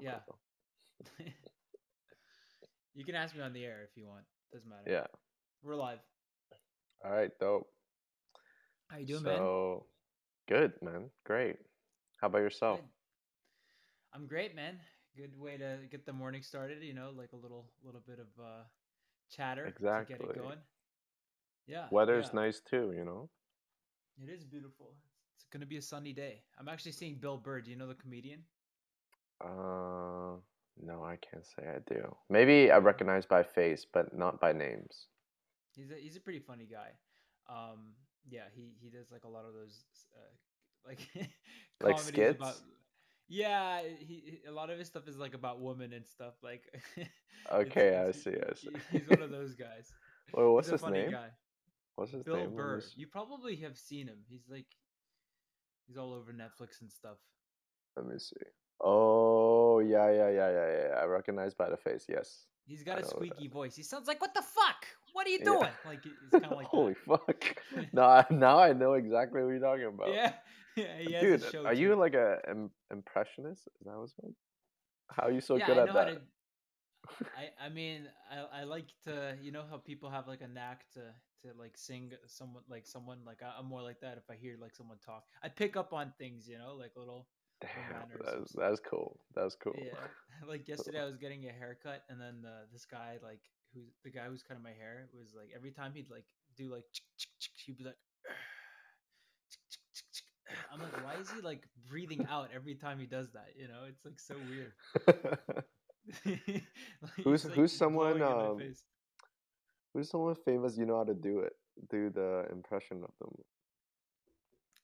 Yeah. you can ask me on the air if you want. Doesn't matter. Yeah. We're live. All right, dope. How you doing, man? so, good, man. Great. How about yourself? Good. I'm great, man. Good way to get the morning started. You know, like a little little bit of uh, chatter to get Exactly. it going. Yeah. Weather's yeah. nice too, you know? It is beautiful. It's gonna be a sunny day. I'm actually seeing Bill Burr. Do you know the comedian? Uh, no, I can't say I do. Maybe I recognize by face, but not by names. He's a he's a pretty funny guy. Um, yeah, he he does like a lot of those uh, like Like skits? about. Yeah, he, a lot of his stuff is like about women and stuff. Like, Okay, I see, I see. he- He's one of those guys. Well, what's his name? guy. What's his Bill name? Me Burr. You probably have seen him. He's like, he's all over Netflix and stuff. Let me see. Oh, yeah, yeah, yeah, yeah, yeah. I recognize by the face. Yes. He's got I a squeaky voice. He sounds like, "What the fuck? What are you Yeah. doing?" Like he- he's kind of like Holy that. fuck! now, now I know exactly what you're talking about. Yeah, yeah. Dude, are too. you like a im- impressionist? Is that what's called? How are you so yeah, good I at that? to. I I mean I I like to you know how people have like a knack to to like sing someone like someone like I, I'm more like that if I hear like someone talk I pick up on things you know like little Damn, that's, that's cool. That's cool. yeah like yesterday I was getting a haircut and then uh, this guy like who's the guy who's cutting my hair was like every time he'd like do like he'd be like I'm like why is he like breathing out every time he does that you know it's like so weird Like, Who's- like, who's someone, blowing in my um. Who's someone famous you know how to do it? Do the impression of them.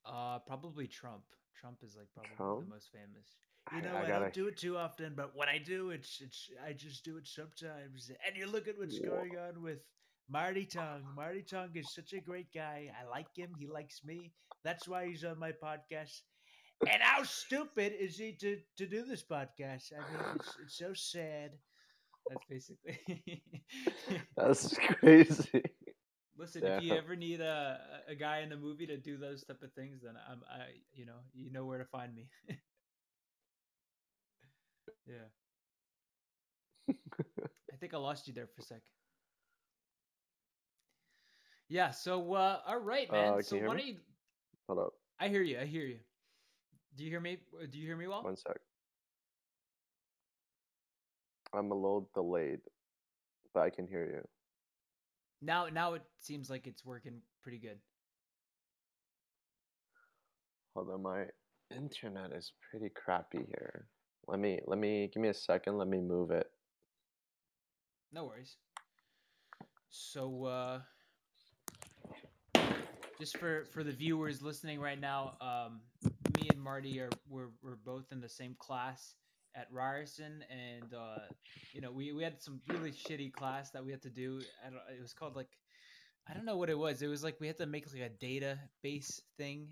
Uh, probably Trump. Trump is like probably Trump? the most famous. You know, I I, gotta- don't do it too often, but when I do, it's it's I just do it sometimes. And you look at what's Whoa. going on with Marty Tong. Marty Tong is such a great guy. I like him. He likes me. That's why he's on my podcast. And how stupid is he to to do this podcast? I mean, it's it's so sad. That's basically. That's crazy. Listen, if you ever need a a guy in the movie to do those type of things, then I'm I you know you know where to find me. yeah. I think I lost you there for a sec. Yeah. So uh, all right, man. Uh, so why me? don't you? Hold up, I hear you. I hear you. Do you hear me? Uh, Do you hear me well? one sec. I'm a little delayed, but I can hear you. Now, now it seems like it's working pretty good. Although my internet is pretty crappy here. Let me let me give me a second. Let me move it. No worries. So, uh, just for for the viewers listening right now, um, me and Marty are we're we're both in the same class at Ryerson, and uh, you know we we had some really shitty class that we had to do. I don't, it was called like I don't know what it was. It was like we had to make like a database thing,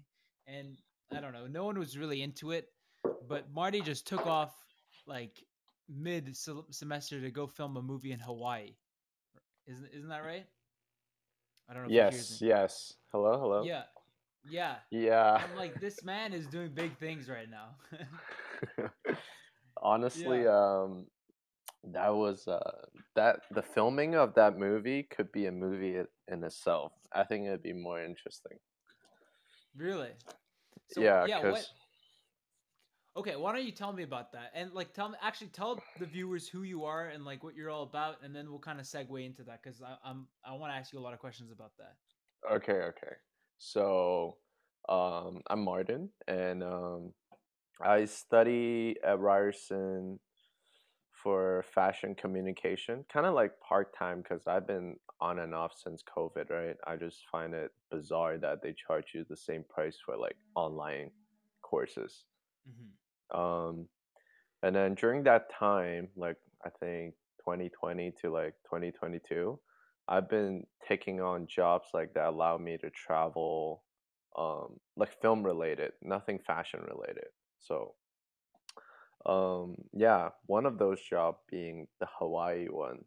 and I don't know. No one was really into it, but Marty just took off like mid semester to go film a movie in Hawaii. Isn't isn't that right? I don't know. If he hears Yes, yes. Hello, hello. Yeah, yeah. Yeah. I'm like, this man is doing big things right now. Honestly, um, that was uh, that the filming of that movie could be a movie in itself. I think it'd be more interesting. really? So, yeah, yeah. What? Okay, why don't you tell me about that? And like, tell me actually tell the viewers who you are and like what you're all about, and then we'll kind of segue into that because I'm I want to ask you a lot of questions about that. okay, okay. So, um, I'm Martin, and um, I study at Ryerson for fashion communication, kind of like part time because I've been on and off since COVID, right? I just find it bizarre that they charge you the same price for like online courses. hmm Um, and then during that time, like I think 2020 to like 2022, I've been taking on jobs like that allow me to travel, um, like film related, nothing fashion related. So, um, yeah, one of those jobs being the Hawaii one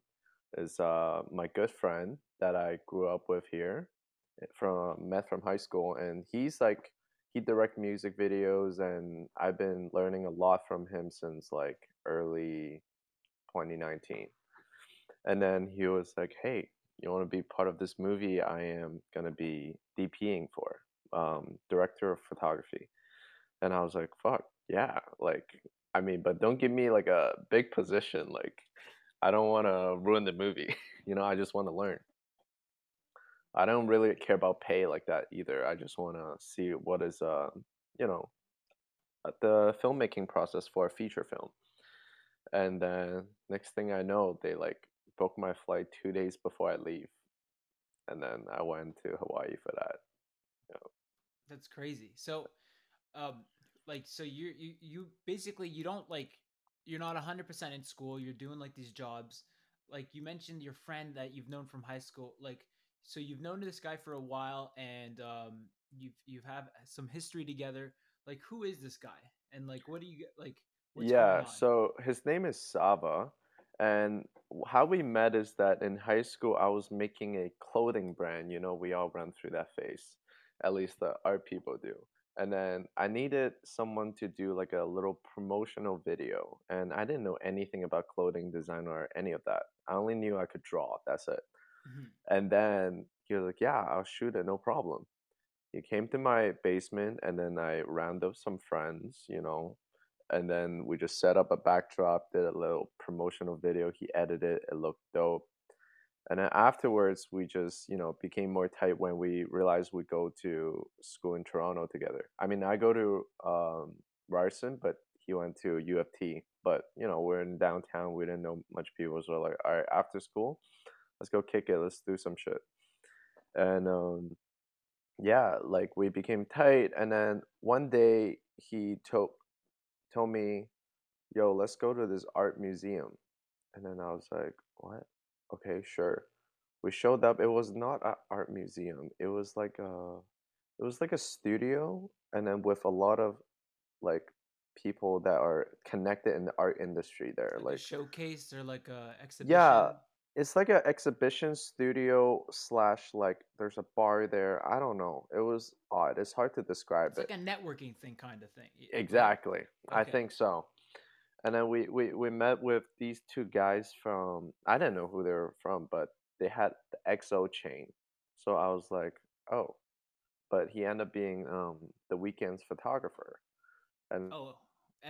is uh, my good friend that I grew up with here eh, from met from high school, and he's like he direct music videos, and I've been learning a lot from him since like early 2019. And then he was like, "Hey, you want to be part of this movie? I am gonna be DPing for, um, director of photography." And I was like, "Fuck yeah!" Like, I mean, but don't give me like a big position. Like, I don't want to ruin the movie. you know, I just want to learn. I don't really care about pay like that either. I just want to see what is, uh, you know, uh, the filmmaking process for a feature film. And then next thing I know, they like booked my flight two days before I leave, and then I went to Hawaii for that. You know. That's crazy. So, um, like, so you you you basically you don't like you're not hundred percent in school. You're doing like these jobs. Like you mentioned, your friend that you've known from high school. Like, so you've known this guy for a while, and um, you've you've have some history together. Like, who is this guy? And like, what do you get? Like, Yeah, so his name is Sava, and how we met is that in high school I was making a clothing brand. You know, we all run through that phase, at least the art people do. And then I needed someone to do like a little promotional video, and I didn't know anything about clothing design or any of that. I only knew I could draw. That's it. Mhm. And then he was like, "Yeah, I'll shoot it, no problem." He came to my basement, and then I rounded up some friends, you know, and then we just set up a backdrop, did a little promotional video. He edited, it; it looked dope. And then afterwards, we just, you know, became more tight when we realized we go to school in Toronto together. I mean, I go to um, Ryerson, but he went to U of T. But, you know, we're in downtown. We didn't know much people. So, we're like, all right, after school, let's go kick it. Let's do some shit. And um, yeah, like we became tight. And then one day he told told me, "Yo, let's go to this art museum." And then I was like, "What? Okay, sure." We showed up. It was not an art museum. It was like a it was like a studio and then with a lot of like people that are connected in the art industry there. Like Like showcase or like a exhibition. yeah, it's like an exhibition studio slash like there's a bar there. I don't know. It was odd. It's hard to describe It's like a networking thing, kind of thing? Exactly. I think so. And then we, we, we met with these two guys from, I didn't know who they were from, but they had the XO chain. So I was like, oh, but he ended up being um, the Weeknd's photographer. And Oh,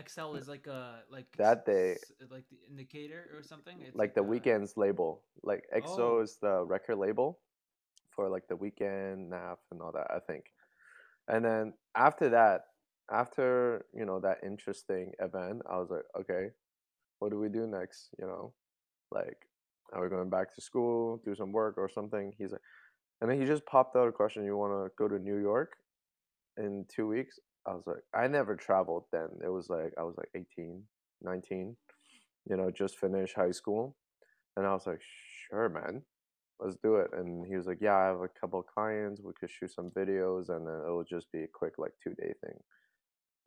XL is like a like that day, like the indicator or something. It's like like the a Weeknd's label, like EXO oh, is the record label for like the Weeknd, Nav and all that, I think. And then after that, after, you know, that interesting event, I was like, okay, what do we do next? You know, like, are we going back to school, do some work or something? He's like, and then he just popped out a question, you want to go to New York in two weeks? I was like, I never traveled then. It was like, I was like 18, 19, you know, just finished high school. And I was like, sure, man, let's do it. And he was like, yeah, I have a couple clients. We could shoot some videos and then it will just be a quick, like, two day thing.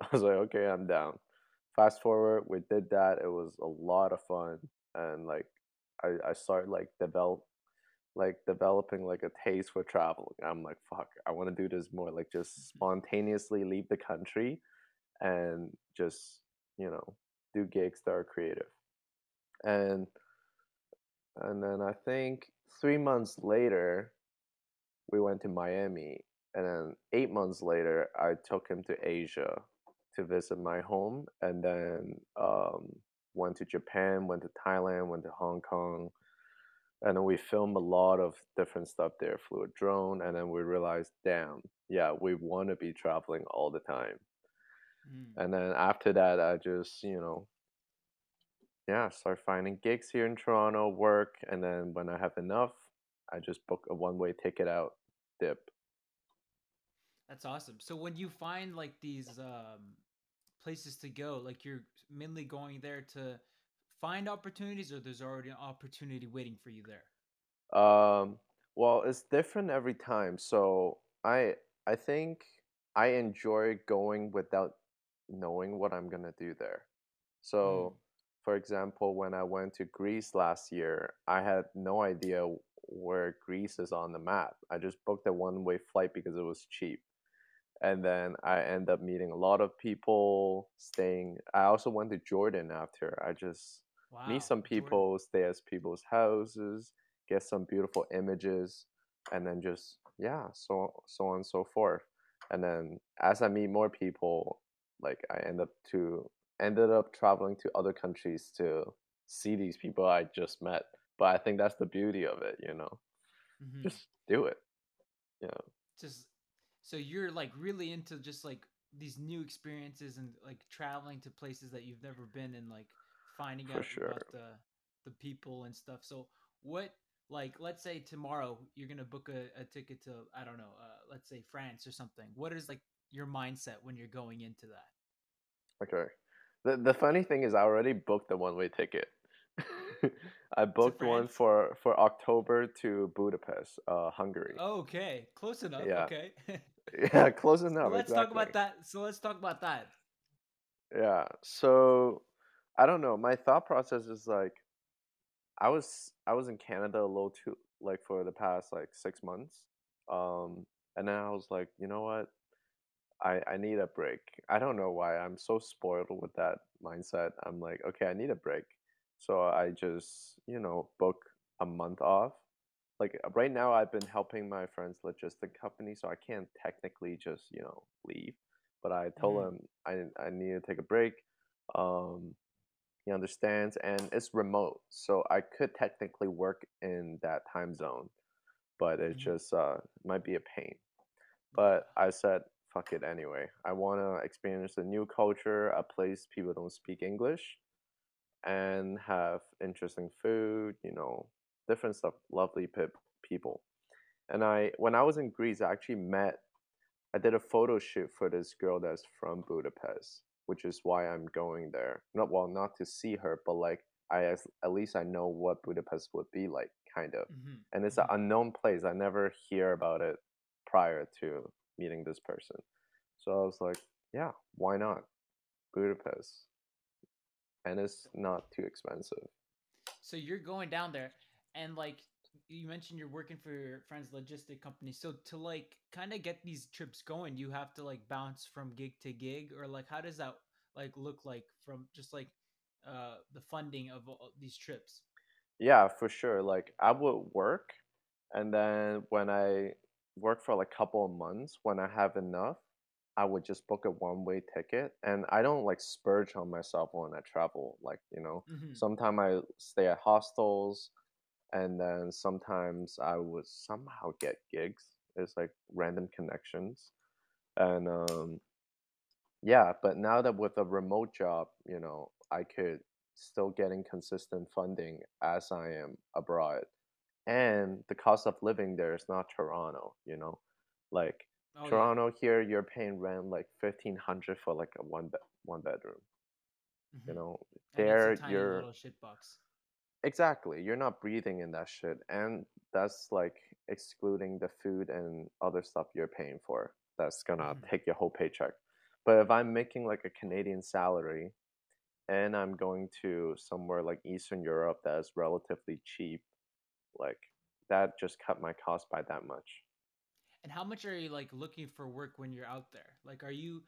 I was like, okay, I'm down. Fast forward, we did that. It was a lot of fun. And like, I, I started like develop like developing like a taste for traveling. I'm like, fuck, I want to do this more. Like just mm-hmm. spontaneously leave the country and just, you know, do gigs that are creative. And and then I think three months later, we went to Miami. And then eight months later, I took him to Asia to visit my home. And then um, went to Japan, went to Thailand, went to Hong Kong. And then we filmed a lot of different stuff there, flew a drone. And then we realized, damn, yeah, we want to be traveling all the time. mm, And then after that, I just, you know, yeah, start finding gigs here in Toronto, work, and then when I have enough, I just book a one-way ticket out, dip. that's awesome. So when you find like these um places to go, like you're mainly going there to find opportunities, or there's already an opportunity waiting for you there. Um, well, it's different every time. So I I think I enjoy going without knowing what I'm gonna do there. Mm, So, for example, when I went to Greece last year, I had no idea where Greece is on the map. I just booked a one-way flight because it was cheap. And then I end up meeting a lot of people, staying. I also went to Jordan after. I just meet Wow, some Jordan. people, stay at people's houses, get some beautiful images, and then just yeah, so so on and so forth. And then as I meet more people, like I end up to ended up traveling to other countries to see these people I just met. But I think that's the beauty of it, you know. hmm Just do it. Yeah, Just so you're like really into just like these new experiences and like traveling to places that you've never been and like finding for out about the the people and stuff. So what like let's say tomorrow you're gonna book a, a ticket to I don't know, uh, let's say France or something. What is like your mindset when you're going into that? Okay. The the funny thing is I already booked the one way ticket. I booked one for for October to Budapest, uh, Hungary. Okay, close enough. Yeah, Okay. yeah, close so enough, let's talk about that. So let's talk about that. Yeah. So I don't know. My thought process is like I was I was in Canada a little too like for the past like six months. Um, and then I was like, you know what? I I need a break. I don't know why I'm so spoiled with that mindset. I'm like, okay, I need a break. So I just, you know, book a month off. Like uh, right now I've been helping my friend's logistic company, so I can't technically just, you know, leave. But I told hmm him I I need to take a break. Um he understands and it's remote. So I could technically work in that time zone, but it hmm just uh might be a pain. But I said, fuck it anyway. I want to experience a new culture, a place people don't speak English, and have interesting food, you know, different stuff, lovely pe- people. And I, when I was in Greece, I actually met, I did a photo shoot for this girl that's from Budapest, which is why I'm going there. Not, well, not to see her, but like, I, as- at least I know what Budapest would be like, kind of. hmm And it's an hmm unknown place. I never hear about it prior to meeting this person. So I was like, yeah, why not? Budapest. And it's not too expensive. So you're going down there, and like you mentioned, you're working for your friend's logistic company. So to like kind of get these trips going, you have to like bounce from gig to gig, or like how does that like look like from just like uh the funding of all these trips? Yeah, for sure. Like I would work and then when I work for like a couple of months, when I have enough, I would just book a one-way ticket and I don't like splurge on myself when I travel. Like, you know, hmm sometimes I stay at hostels and then sometimes I would somehow get gigs. It's like random connections. And um Yeah, but now that with a remote job, you know, I could still getting consistent funding as I am abroad. And the cost of living there is not Toronto, you know. Like Oh yeah, Toronto here, you're paying rent like 1500 for like a one bed one bedroom, you hmm know. and There you're little shit box. exactly, you're not breathing in that shit and that's like excluding the food and other stuff you're paying for. That's gonna hmm take your whole paycheck. But if I'm making like a Canadian salary and I'm going to somewhere like Eastern Europe that is relatively cheap, like that just cut my cost by that much. And how much are you like looking for work when you're out there? Like, are you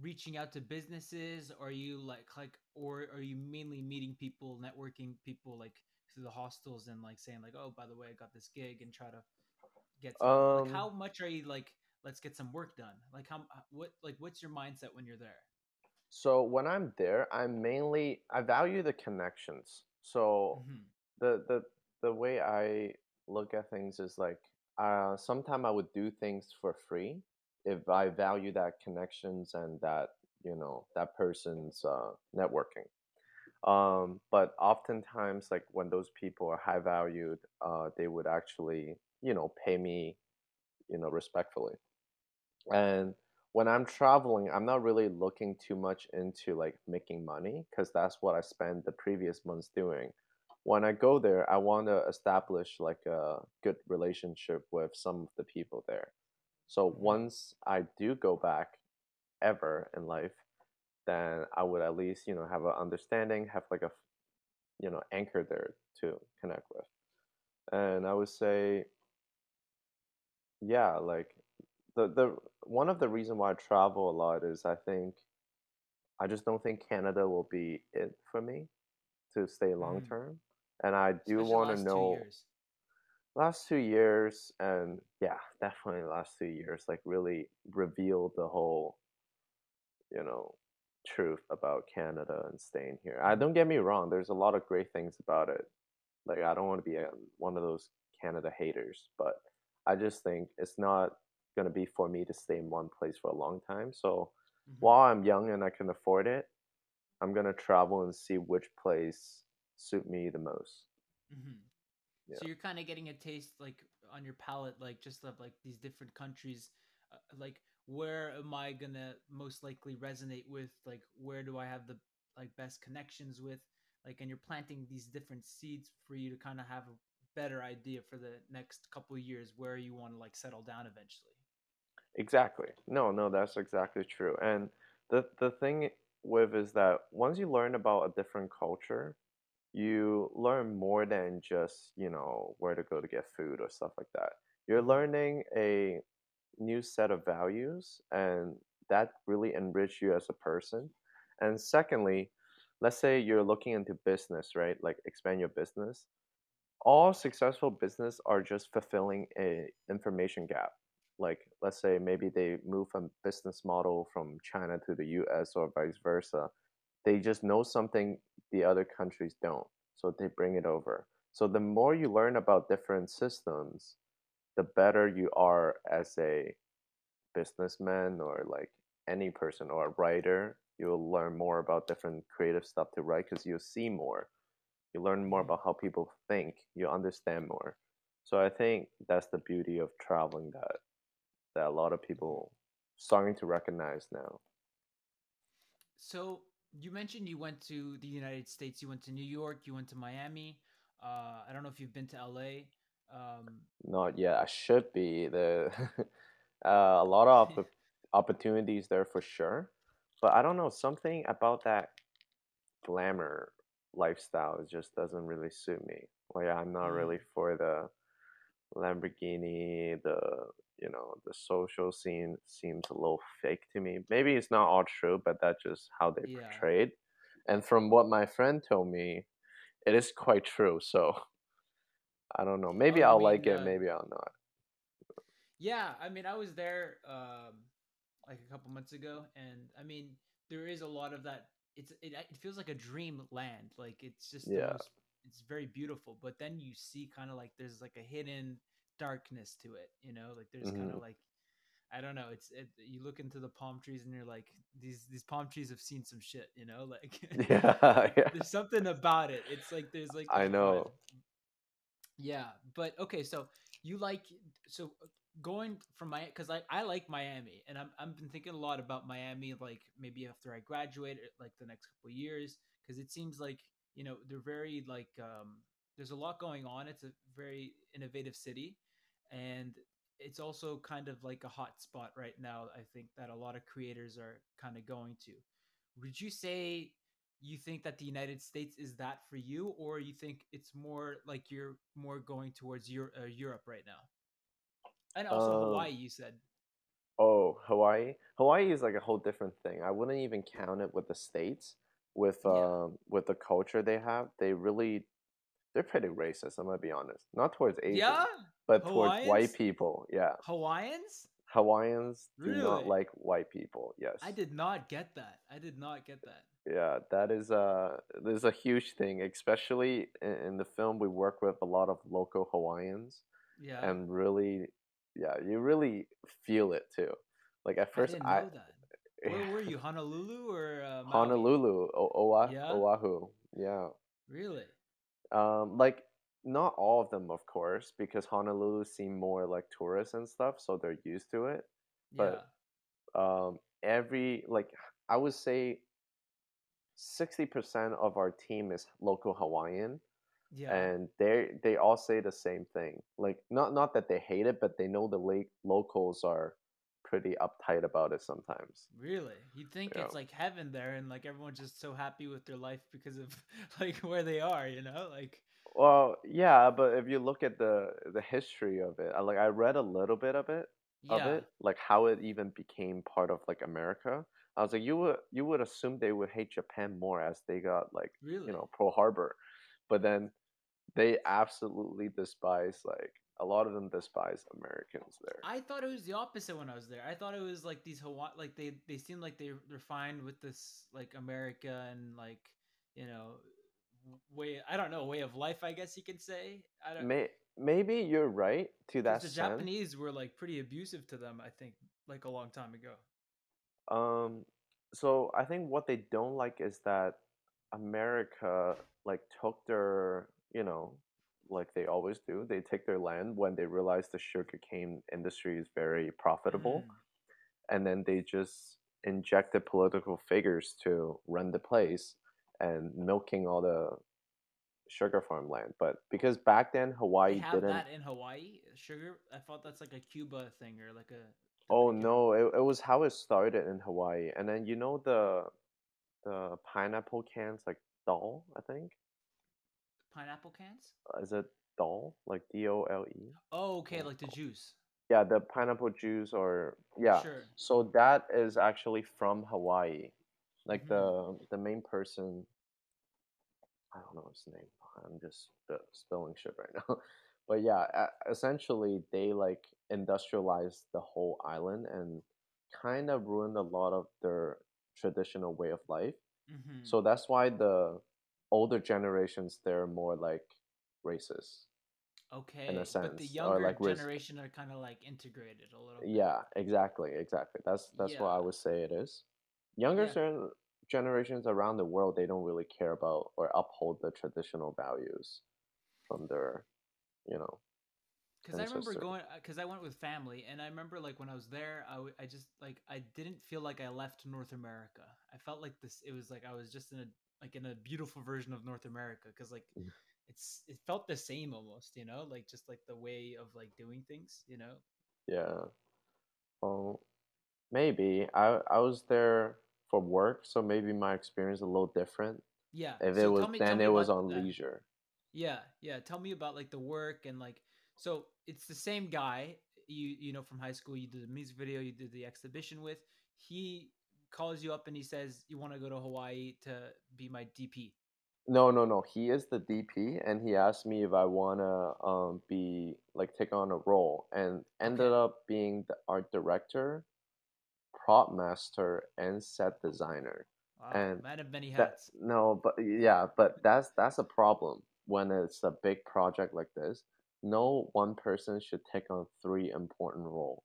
reaching out to businesses? Or are you like like, or are you mainly meeting people, networking people like through the hostels and like saying like, oh, by the way, I got this gig and try to get some like like Um, how much are you like let's get some work done? Like how what like what's your mindset when you're there? so when I'm there, I'm mainly I value the connections. So hmm the the the way I look at things is like uh sometimes I would do things for free if I value that connections and that, you know, that person's uh networking. Um, but oftentimes, like when those people are high valued, uh, they would actually, you know, pay me, you know, respectfully. And when I'm traveling, I'm not really looking too much into like making money because that's what I spent the previous months doing. When I go there, I want to establish like a good relationship with some of the people there. So hmm once I do go back ever in life, then I would at least, you know, have an understanding, have like a you know, anchor there to connect with. And I would say, yeah, like the the one of the reason why I travel a lot is I think I just don't think Canada will be it for me to stay long Mm. And I do wanna last two know last 2 years and yeah, definitely last 2 years, like, really revealed the whole, you know, truth about Canada and staying here. Mm. don't get me wrong, there's a lot of great things about it. Like, I don't wanna be, um, one of those Canada haters, but I just think it's not gonna be for me to stay in one place for a long time, so Mhm. while I'm young and I can afford it, I'm gonna travel and see which place suit me the most. Mhm. So you're kind of getting a taste like on your palate, like just of like these different countries. Uh, like where am I gonna most likely resonate with? Like where do I have the like best connections with? Like and you're planting these different seeds for you to kind of have a better idea for the next couple of years where you want to like settle down eventually. Exactly. No, no, that's exactly true. And the the thing with is that once you learn about a different culture, you learn more than just, you know, where to go to get food or stuff like that. You're learning a new set of values and that really enrich you as a person. And secondly, let's say you're looking into business, right? Like expand your business. all successful business are just fulfilling a information gap like let's say maybe they move a business model from china to the us or vice versa they just know something the other countries don't so they bring it over. So the more you learn about different systems the better you are as a businessman or like any person or a writer. You'll learn more about different creative stuff to write because you'll see more. You learn more hmm about how people think. You understand more. So i think that's the beauty of traveling that that a lot of people starting to recognize now. So you mentioned you went to the United States. You went to New York. You went to Miami. Uh, I don't know if you've been to LA. Um, not yet i should be the uh, a lot of oppo- opportunities there for sure but i don't know something about that glamour lifestyle it just doesn't really suit me like i'm not really mm, for the Lamborghini, the you know, the social scene seems a little fake to me. Maybe it's not all true, but that's just how they yeah. portrayed. And from what my friend told me, it is quite true. So I don't know. Maybe I'll like mean it, uh, maybe I'll not. yeah? I mean, I was there um, like a couple months ago, and I mean, there is a lot of that. It's it, it feels like a dream land. Like it's just Yeah. most. It's very beautiful, but then you see kind of like there's like a hidden darkness to it. You know, like there's kind hmm of like I don't know. It's it, you look into the palm trees and you're like these these palm trees have seen some shit. You know, like Yeah, yeah. there's something about it. It's like there's like i know. Yeah, but okay, so you like so uh, going from my because I I like Miami and I'm I've been thinking a lot about Miami like maybe after I graduate uh, like the next couple of years because it seems like you know they're very like um there's a lot going on. It's a very innovative city and it's also kind of like a hot spot right now. I think that a lot of creators are kind of going to. Would you say you think that the United States is that for you, or you think it's more like you're more going towards Euro- uh, Europe right now, and also Um, Hawaii? You said, oh, Hawaii. Hawaii is like a whole different thing. I wouldn't even count it with the states. With yeah, um with the culture they have, they really They're pretty racist, I'm gonna be honest. Not towards yeah, Asians, but towards white people. Yeah. Hawaiians, Hawaiians do not like white people. Yes, I did not get that. I did not get that. Yeah, that is a there's a huge thing, especially in, in the film we work with a lot of local Hawaiians Yeah, and really yeah, you really feel it too. Like at I first I know that. Where were you, Honolulu or uh? Honolulu, o- Oa- Yeah, Oahu. Yeah. really? Um, like not all of them, of course, because Honolulu seem more like tourists and stuff, so they're used to it. But Yeah, um, every like I would say sixty percent of our team is local Hawaiian, yeah. and they they all say the same thing. Like not not that they hate it, but they know the lake locals are pretty uptight about it sometimes. Really? You'd think Yeah. it's like heaven there and like everyone's just so happy with their life because of like where they are, you know? Like Well, yeah, but if you look at the the history of it, like I read a little bit of it, of it, like how it even became part of like America. I was like, you would you would assume they would hate Japan more as they got like you know Pearl Harbor, but then they absolutely despise like a lot of them despise Americans there. I thought it was the opposite when I was there. I thought it was like these Hawaii, like they they seem like they they're fine with this like America and like you know way I don't know way of life I guess you can say. I don't May maybe you're right to that the sense. Japanese were like pretty abusive to them. I think like a long time ago. Um, so I think what they don't like is that America like took their, you know, like they always do, they take their land when they realize the sugarcane industry is very profitable, Mm. and then they just inject the political figures to run the place and milking all the sugar farmland. But because back then They Hawaii have didn't that in Hawaii, sugar. I thought that's like a Cuba thing or like a Oh no, it, it was how it started in Hawaii. And then you know the the pineapple cans like Dole, I think. Pineapple cans? Uh, Is it Dole? Like D O L E? Oh, okay, like the juice. Yeah, the pineapple juice or yeah. Sure. So that is actually from Hawaii. Like hmm the the main person, I don't know his name. I'm just sp- spilling shit right now. But yeah, essentially they like industrialized the whole island and kind of ruined a lot of their traditional way of life. hmm So that's why the older generations they're more like racist okay in a Okay, but the sense younger like generation are kind of like integrated a little bit. Yeah, exactly, exactly. That's that's what I would say it is. Younger yeah, gen- generations around the world they don't really care about or uphold the traditional values from their, you know, because I remember going, uh, because I went with family, and I remember like when I was there, I, w- I just like I didn't feel like I left North America. I felt like this. It was like I was just in a like in a beautiful version of North America, because like mm. it's it felt the same almost, you know, like just like the way of like doing things, you know. Yeah. Well, maybe I I was there for work, so maybe my experience a little different. Yeah. If it was me, then it was on that. leisure. Yeah, yeah. Tell me about like the work and like so it's the same guy you you know from high school you did the music video, you did the exhibition with. He calls you up and he says you want to go to Hawaii to be my DP. No, no, no. He is the DP, and he asked me if I wanna um be like take on a role, and ended Okay. up being the art director, prop master, and set designer. Wow, And man of many that no, but yeah, but that's that's a problem when it's a big project like this. No one person should take on three important roles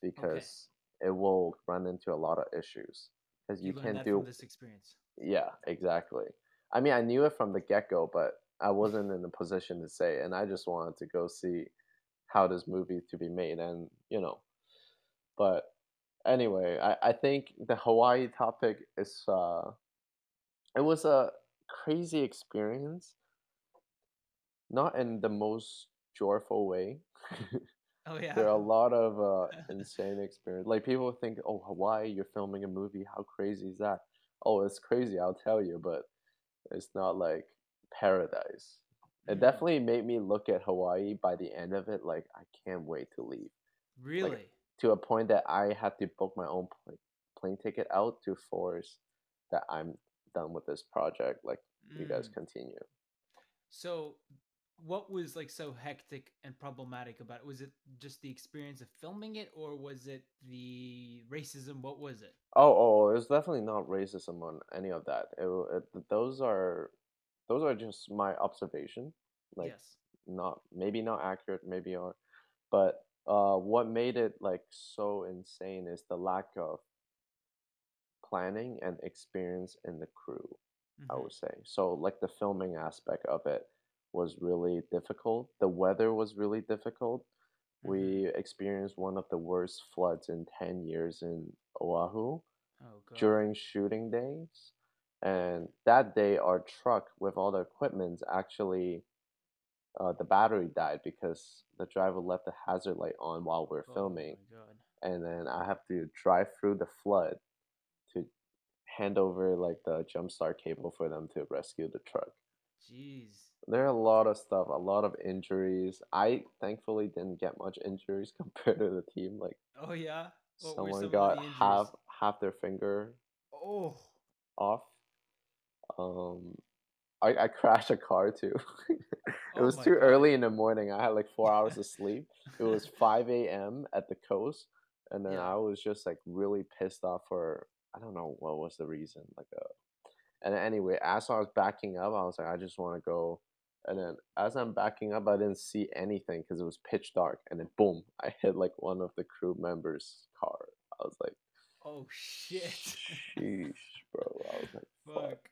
because it will run into a lot of issues. Because you You can't do this experience. yeah, exactly. I mean, I knew it from the get-go, but I wasn't in a position to say, and I just wanted to go see how this movie to be made, and you know. But anyway, I I think the Hawaii topic is uh, it was a crazy experience, not in the most joyful way. Oh yeah. there are a lot of uh, insane experience. Like people think, oh, Hawaii, you're filming a movie. How crazy is that? Oh, it's crazy. I'll tell you, but it's not like paradise. It Mm, definitely made me look at Hawaii by the end of it like I can't wait to leave. Like really? to a point that I had to book my own pl- plane ticket out to force that I'm done with this project. Like you guys Mm. continue. So, what was like so hectic and problematic about it? Was it just the experience of filming it, or was it the racism? What was it? Oh, oh, it was definitely not racism on any of that. It, it, those are those are just my observation. Like Yes. not maybe not accurate, maybe are, but uh, what made it like so insane is the lack of planning and experience in the crew. I Mm-hmm. would say so. Like the filming aspect of it was really difficult. The weather was really difficult. Mm-hmm. We experienced one of the worst floods in ten years in Oahu Oh during shooting days. And that day, our truck with all the equipment actually, uh, the battery died because the driver left the hazard light on while we're Oh filming. And then I have to drive through the flood to hand over like the jump start cable for them to rescue the truck. Jeez. There are a lot of stuff, a lot of injuries. I thankfully didn't get much injuries compared to the team. Like Oh yeah. What someone some got half half their finger Oh. off. Um, I I crashed a car too. It Oh was too god. early in the morning. I had like four hours of sleep. It was 5 a.m. at the coast, and then Yeah. I was just like really pissed off for I don't know what was the reason. Like uh, and anyway, as I was backing up, I was like, I just want to go. And then as I'm backing up, I didn't see anything because it was pitch dark. And then boom, I hit like one of the crew members' car. I was like, Oh shit. sheesh, bro. I was like, fuck. Fuck.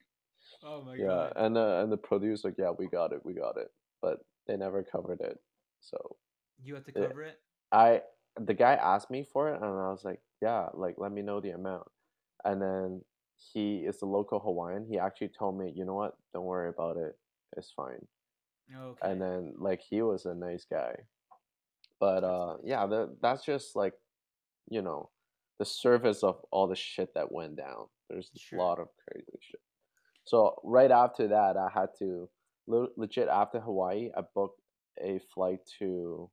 Oh my Yeah, god. and uh, and the producer, like, yeah, we got it, we got it, but they never covered it. So You had to Yeah. cover it? I, the guy asked me for it, and I was like, yeah, like let me know the amount. And then he is a local Hawaiian. He actually told me, you know what, don't worry about it, it's fine. Okay. And then like he was a nice guy, but uh, yeah, the, that's just like, you know, the surface of all the shit that went down. There's Sure. a lot of crazy shit. So right after that, I had to legit after Hawaii, I booked a flight to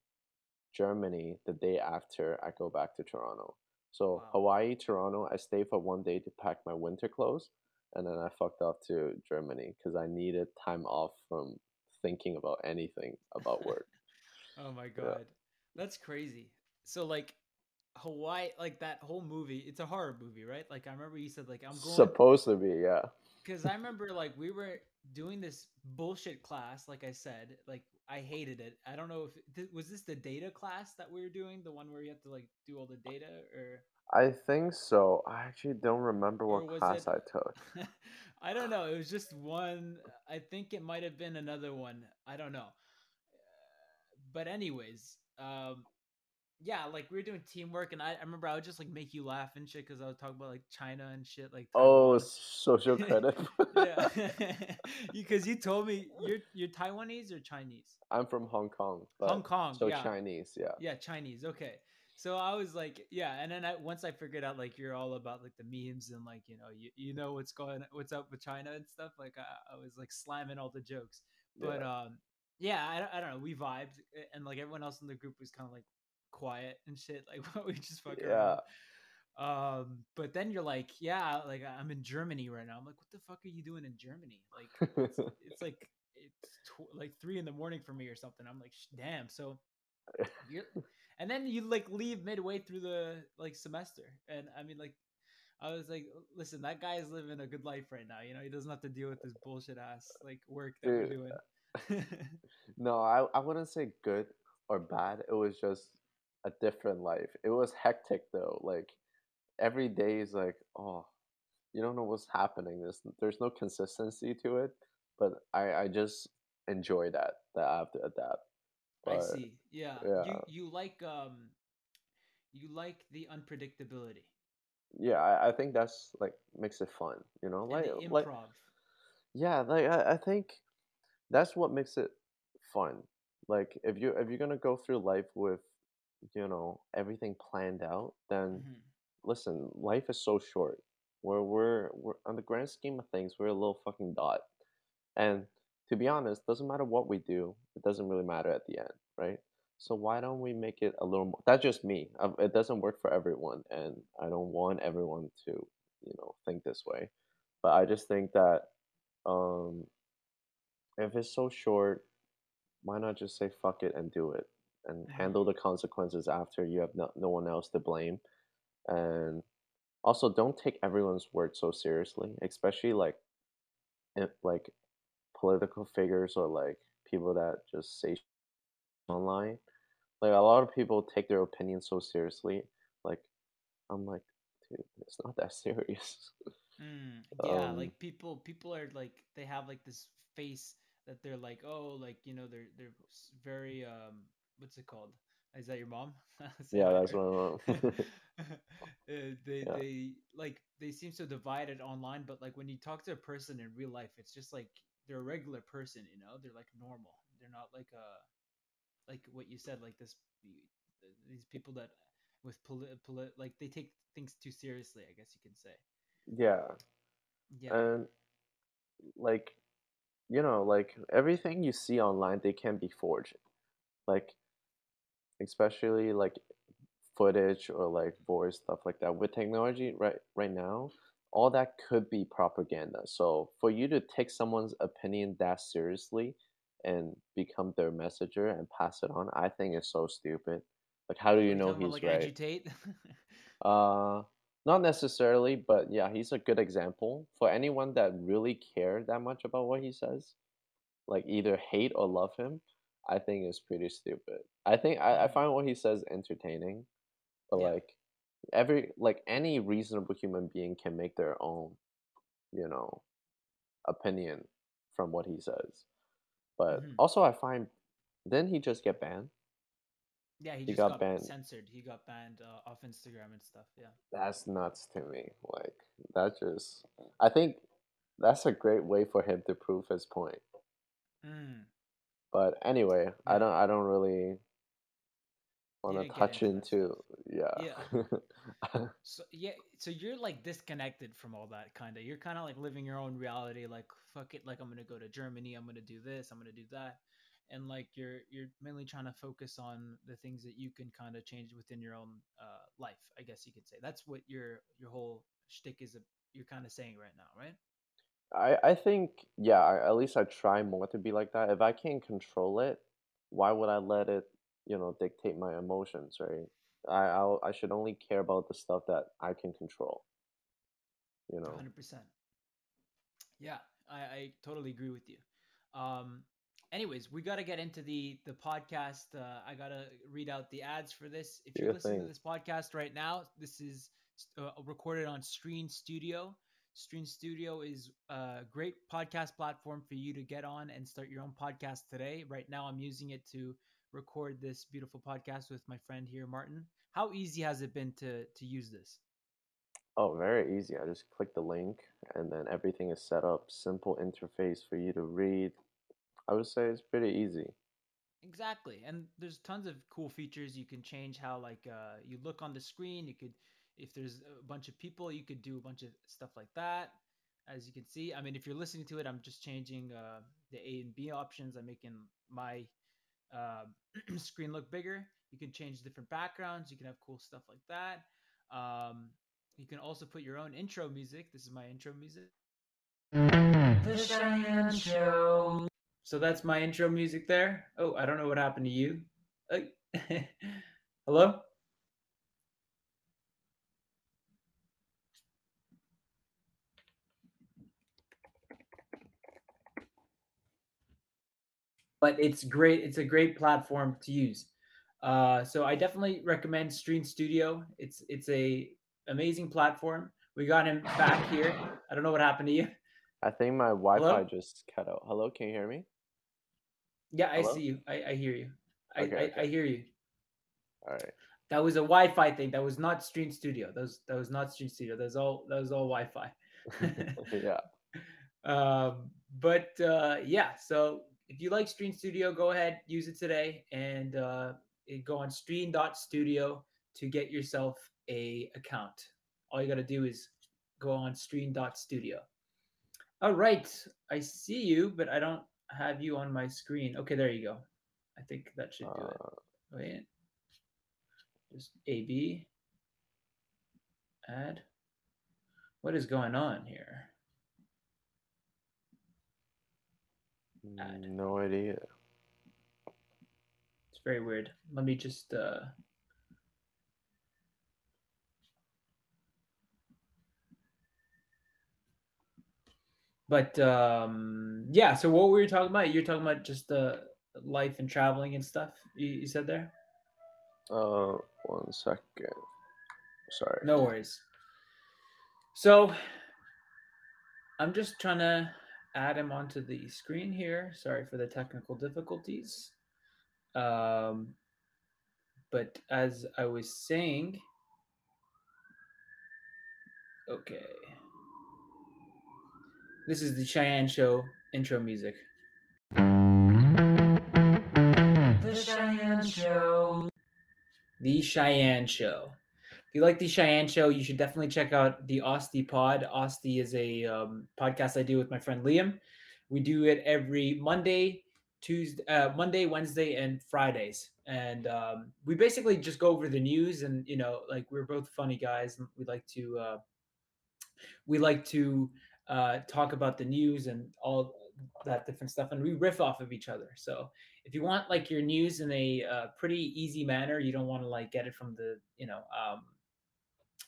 Germany the day after I go back to Toronto. So Wow. Hawaii, Toronto, I stayed for one day to pack my winter clothes, and then I fucked off to Germany because I needed time off from thinking about anything about work. Oh my Yeah. god. That's crazy. So like Hawaii like that whole movie, it's a horror movie, right? Like I remember you said like I'm going Supposed to be, yeah. cuz I remember like we were doing this bullshit class like I said, like I hated it. I don't know if th- was this the data class that we were doing, the one where you have to like do all the data or I think so. I actually don't remember what class it I took. I don't know. It was just one. I think it might have been another one. I don't know. But anyways, um, yeah, like we were doing teamwork, and I, I remember I would just like make you laugh and shit because I was talking about like China and shit, like Oh, social credit. yeah, because you told me you're you're Taiwanese or Chinese. I'm from Hong Kong, Hong Kong, so yeah. Chinese, yeah. Yeah, Chinese. Okay. So I was like, yeah, and then I once I figured out like you're all about like the memes and like you know you, you know what's going what's up with China and stuff. Like I, I was like slamming all the jokes, but Yeah. um yeah, I, don't- I don't know. We vibed eh, and like everyone else in the group was kind of like quiet and shit. Like we just fuck Yeah. around. Um, but then you're like, yeah, like I'm in Germany right now. I'm like, what the fuck are you doing in Germany? Like it's, it's like it's tw- like three in the morning for me or something. I'm like, damn. So you're, and then you like leave midway through the like semester, and I mean like. I was like, listen, that guy is living a good life right now. You know, he doesn't have to deal with this bullshit ass like work that we're doing. No, I, I wouldn't say good or bad. It was just a different life. It was hectic though. Like every day is like, oh, you don't know what's happening. There's there's no consistency to it. But I, I just enjoy that that I have to adapt. I see. Yeah. yeah, You you like um you like the unpredictability yeah, I, I think that's like makes it fun. You know, like the like yeah, like I, I think that's what makes it fun. Like if you if you're gonna go through life with, you know, everything planned out, then Mhm. listen, life is so short. We're we're we're on the grand scheme of things, we're a little fucking dot. And to be honest, doesn't matter what we do, it doesn't really matter at the end, right? So why don't we make it a little more? That's just me. It doesn't work for everyone, and I don't want everyone to, you know, think this way. But I just think that um, if it's so short, why not just say fuck it and do it and Mhm. handle the consequences after you have no, no one else to blame and also don't take everyone's word so seriously especially like if, like political figures or like people that just say online like a lot of people take their opinion so seriously like i'm like dude it's not that serious Mm, yeah, um like people people are like they have like this face that they're like, oh, like you know, they're they're very um what's it called? Is that your mom? Yeah that's what i'm. Uh, they yeah they like they seem so divided online, but like when you talk to a person in real life, it's just like they're a regular person, you know? They're like normal. They're not like a like what you said, like this these people that with polit, polit like they take things too seriously, I guess you can say. yeah Yeah. and like you know, like everything you see online, they can be forged. Like especially like footage or like voice stuff like that. With technology right right now, all that could be propaganda. So for you to take someone's opinion that seriously and become their messenger and pass it on, I think is so stupid. Like how do you know he's Like right? agitate? Uh, not necessarily, but yeah, he's a good example for anyone that really care that much about what he says. Like either hate or love him, I think is pretty stupid. I think I, I hmm find what he says entertaining, but Yeah. like every like any reasonable human being can make their own, you know, opinion from what he says. But hmm also I find then he just get banned. Yeah, he He just got got banned. censored. He got banned uh, off Instagram and stuff. Yeah. That's nuts to me. Like that just I think that's a great way for him to prove his point. Mm. But anyway, I don't I don't really Want to touch into that into stuff. Yeah. yeah. So yeah, so you're like disconnected from all that kind of. You're kind of like living your own reality. Like fuck it, like I'm gonna go to Germany. I'm gonna do this. I'm gonna do that, and like you're you're mainly trying to focus on the things that you can kind of change within your own uh, life. I guess you could say that's what your your whole shtick is. A, you're kind of saying right now, right? I I think yeah, I, at least I try more to be like that. If I can't control it, why would I let it, you know, dictate my emotions, right? I I'll, I should only care about the stuff that I can control, you know. hundred percent. Yeah, I, I totally agree with you. Um, anyways, we got to get into the the podcast. Uh, I gotta read out the ads for this. If you're your listening to this podcast right now, this is uh, recorded on Stream Studio. Stream Studio is a great podcast platform for you to get on and start your own podcast today. Right now, I'm using it to record this beautiful podcast with my friend here, Martin. How easy has it been to to use this? Oh, very easy. I just click the link and then everything is set up. Simple interface for you to read. I would say it's pretty easy. Exactly. And there's tons of cool features. You can change how like uh, you look on the screen. You could if there's a bunch of people, you could do a bunch of stuff like that. As you can see, I mean, if you're listening to it, I'm just changing uh, the A and B options. I'm making my uh, screen look bigger. You can change different backgrounds. You can have cool stuff like that. Um, you can also put your own intro music. This is my intro music. The Cheyenne Show. So that's my intro music there. Oh, I don't know what happened to you. Uh, hello? But it's great. It's a great platform to use. Uh, so I definitely recommend Stream Studio. It's it's a amazing platform. We got him back here. I don't know what happened to you. I think my Wi-Fi Hello? just cut out. Hello, can you hear me? Yeah, I see you. I, I hear you. I, Okay, I, okay. I hear you. All right. That was a Wi-Fi thing. That was not Stream Studio. That was that was not Stream Studio. That was all that was all Wi-Fi. Yeah. um, but uh, yeah, so if you like Stream Studio, go ahead, use it today, and uh, go on Stream.studio to get yourself a account. All you got to do is go on Stream.studio. All right, I see you, but I don't have you on my screen. Okay, there you go. I think that should do it. Uh, Wait, just AB add. What is going on here? No idea. It's very weird. Let me just uh but um yeah, so what were you talking about? You're talking about just the life and traveling and stuff. You, you said there? Uh, one second. Sorry. No worries. So I'm just trying to add him onto the screen here. Sorry for the technical difficulties. Um, but as I was saying, okay. This is the Cheyenne Show intro music. The Cheyenne Show. The Cheyenne Show. If you like the Cheyenne Show, you should definitely check out the Osty Pod. Osty is a um, podcast I do with my friend Liam. We do it every Monday, Tuesday, uh, Monday, Wednesday, and Fridays. And um, we basically just go over the news, and you know, like we're both funny guys, and we like to uh, we like to uh, talk about the news and all that different stuff, and we riff off of each other. So if you want like your news in a uh, pretty easy manner, you don't want to like get it from the you know. Um,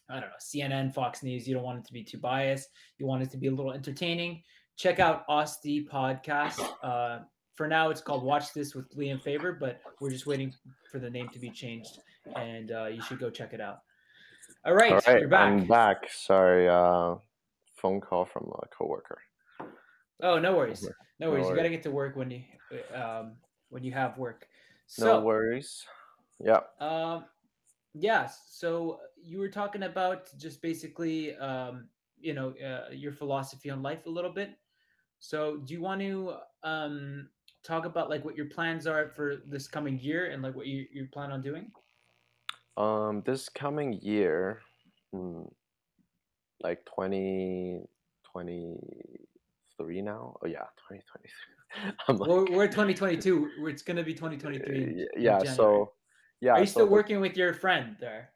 I don't know, CNN, Fox News. You don't want it to be too biased. You want it to be a little entertaining. Check out Osti podcast. Uh, for now, it's called Watch This with Liam Faber, but we're just waiting for the name to be changed, and uh, you should go check it out. All right, All right, you're back. I'm back. Sorry, uh, phone call from a coworker. Oh, no worries. No No worries. You got to get to work when you um, when you have work. No worries. Yeah. um, yes. So you were talking about just basically, um, you know, uh, your philosophy on life a little bit. So, do you want to um, talk about like what your plans are for this coming year and like what you you plan on doing? Um, this coming year, hmm, like 2023 now. Oh yeah, 2023. I'm like, Well, we're 2022. It's gonna be 2023. in- in yeah. So, yeah. are you so still the- working with your friend there?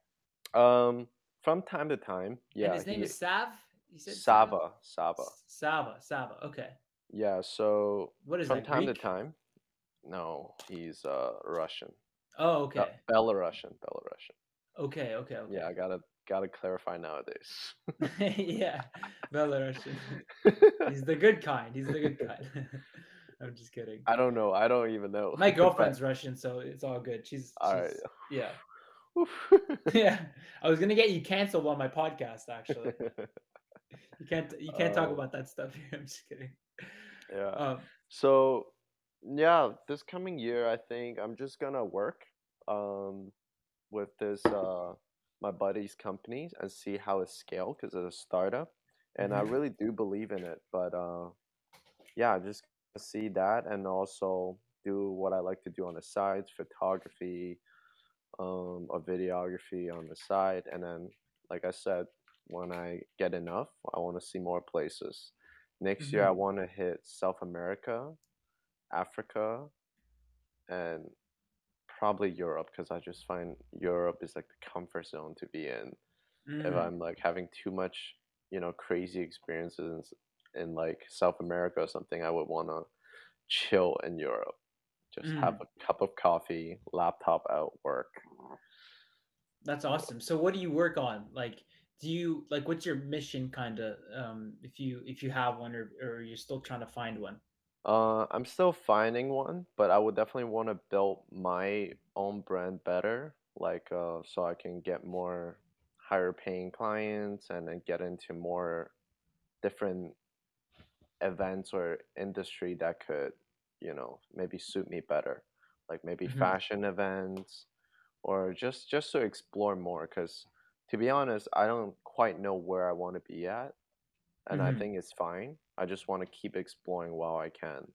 Um, from time to time. Yeah. and his name he- is Sav. You said Sava. Sava. Sava. Sava. Okay. Yeah. So What is from that? time Greek? to time. No, he's uh Russian. Oh, okay. Belarusian. Belarusian. Okay. Okay. Okay. Yeah, I gotta gotta clarify nowadays. yeah. Belarusian. He's the good kind. He's the good kind. I'm just kidding. I don't know. I don't even know. My girlfriend's Russian, so it's all good. She's, All right. she's yeah. Yeah. I was gonna get you canceled on my podcast actually. You can't you can't talk Oh. about that stuff here. I'm just kidding. yeah. Um So yeah, this coming year I think I'm just gonna work um with this uh my buddy's company and see how it scale because it's a startup and I Mhm. really do believe in it. But uh yeah, just see that and also do what I like to do on the sides, photography, um or videography on the side and then like I said, when I get enough, I want to see more places. Next year I want to hit South America, Africa, and probably Europe because I just find Europe is like the comfort zone to be in. If mm, I'm like having too much, you know, crazy experiences in, like South America or something, I would want to chill in Europe. Just have a cup of coffee, laptop out, work. that's awesome. So what do you work on? Like do you like what's your mission kind of um if you if you have one or or you're still trying to find one? Uh, I'm still finding one, but I would definitely want to build my own brand better, like uh, so I can get more higher paying clients and then get into more different events or industry that could, you know, maybe suit me better, like maybe Mhm. fashion events or just just to explore more. Because to be honest, I don't quite know where I want to be at, and I Mhm. think it's fine. I just want to keep exploring while I can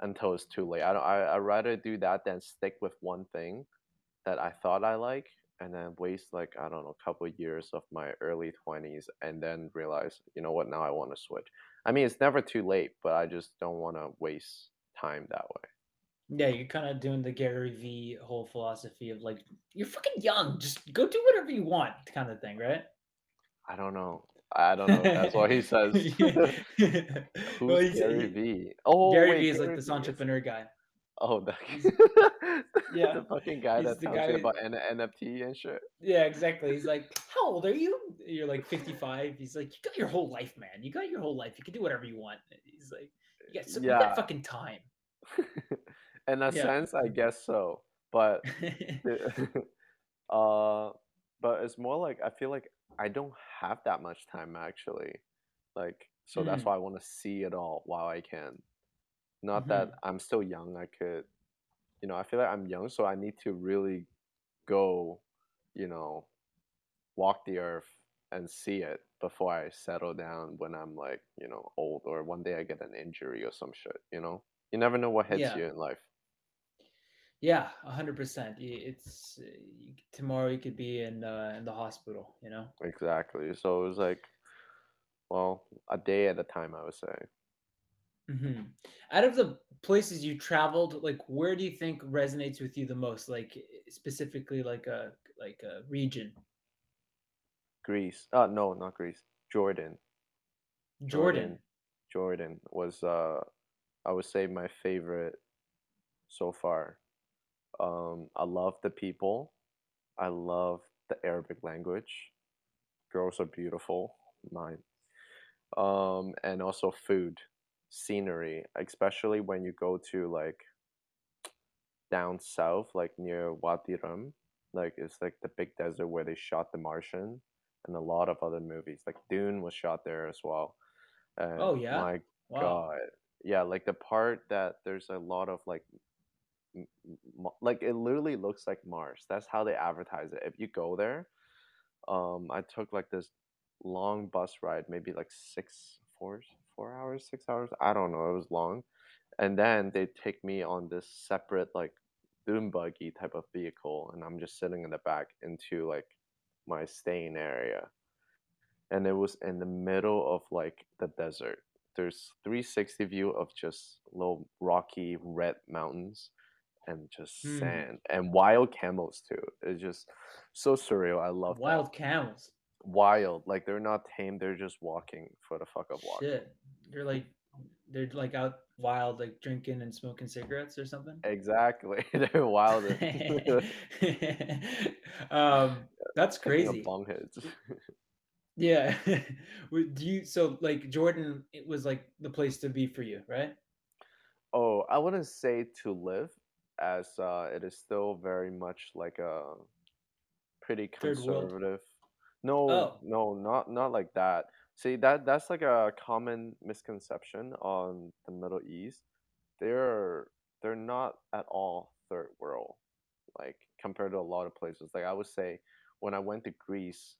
until it's too late. I don't. I I rather do that than stick with one thing that I thought I like and then waste like I don't know a couple of years of my early twenties and then realize you know what now I want to switch. I mean it's never too late, but I just don't want to waste time that way. Yeah, you're kind of doing the Gary Vee whole philosophy of like you're fucking young, just go do whatever you want kind of thing, right? I don't know. I don't know. That's what he says. Who's well, Gary Vee? Oh, Gary wait, V is like Gary this Vee is- entrepreneur guy. Oh, the, yeah, the fucking guy he's that the guy about N- NFT and shit. Yeah, exactly. He's like, "How old are you?" You're like 55. He's like, "You got your whole life, man. You got your whole life. You can do whatever you want." He's like, "You got, so, you Yeah. got fucking time." In a Yeah. sense, I guess so. But uh but it's more like i feel like i don't have that much time actually like so that's Mm. why i want to see it all while i can not that i'm still young i could you know i feel like i'm young so i need to really go you know walk the earth and see it before i settle down when i'm like you know old or one day i get an injury or some shit you know you never know what hits Yeah. you in life yeah, hundred percent. It's tomorrow. You could be in uh, in the hospital. You know. Exactly. So it was like, well, a day at a time, I would say. Hmm Out of the places you traveled, like where do you think resonates with you the most? Like specifically, like a like a region. Greece. Uh, no, not Greece. Jordan. Jordan. Jordan. Jordan was uh I would say my favorite so far. Um, I love the people. I love the Arabic language. Girls are beautiful. Mine. Um, and also food, scenery, especially when you go to like down south, like near Wadi Rum. Like it's like the big desert where they shot The Martian and a lot of other movies. Like Dune was shot there as well. And Oh yeah. my Wow. God, yeah, like the part that there's a lot of like like it literally looks like Mars. That's how they advertise it. If you go there, um, I took like this long bus ride, maybe like six, four, four hours, six hours. I don't know. It was long, and then they take me on this separate like dune buggy type of vehicle, and I'm just sitting in the back into like my staying area, and it was in the middle of like the desert. There's 360 view of just little rocky red mountains and just Hmm. sand and wild camels too. It's just so surreal. I love that. Wild camels. Wild, like they're not tame. They're just walking for the fuck of walking. Shit. They're like they're like out wild, like drinking and smoking cigarettes or something. Exactly, they're wild. um, that's crazy. bong hits. Yeah. Do you so like Jordan? It was like the place to be for you, right? Oh, I wouldn't say to live, as uh, it is still very much like a pretty conservative. No, Oh. no, not not like that. See, that that's like a common misconception on the Middle East. They're they're not at all third world, like compared to a lot of places. Like I would say, when I went to Greece,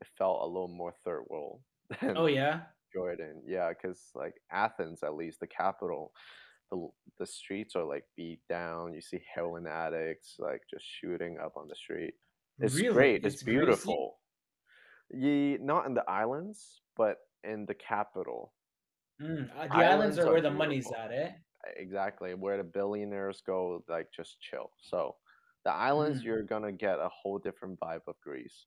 it felt a little more third world Oh than yeah. Jordan. Yeah, because like Athens, at least the capital, the the streets are like beat down. You see heroin addicts like just shooting up on the street. It's Really? great. It's It's beautiful. Ye not in the islands, but in the capital. Mm, uh, the islands Islands are are where the money's at, eh? Exactly, where the billionaires go, like just chill. So, the islands, Mm. you're gonna get a whole different vibe of Greece.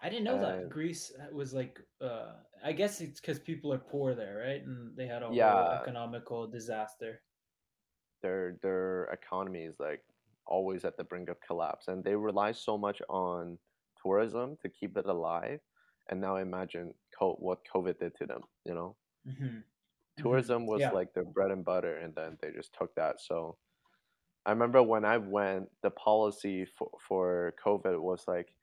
I didn't know that Greece uh, was like. Uh, I guess it's because people are poor there, right? And they had a whole yeah, economical disaster. their their economy is like always at the brink of collapse, and they rely so much on tourism to keep it alive. And now imagine co- what COVID did to them. You know, hmm hmm tourism was Yeah. like their bread and butter, and then they just took that. So I remember when I went, the policy for for COVID was like,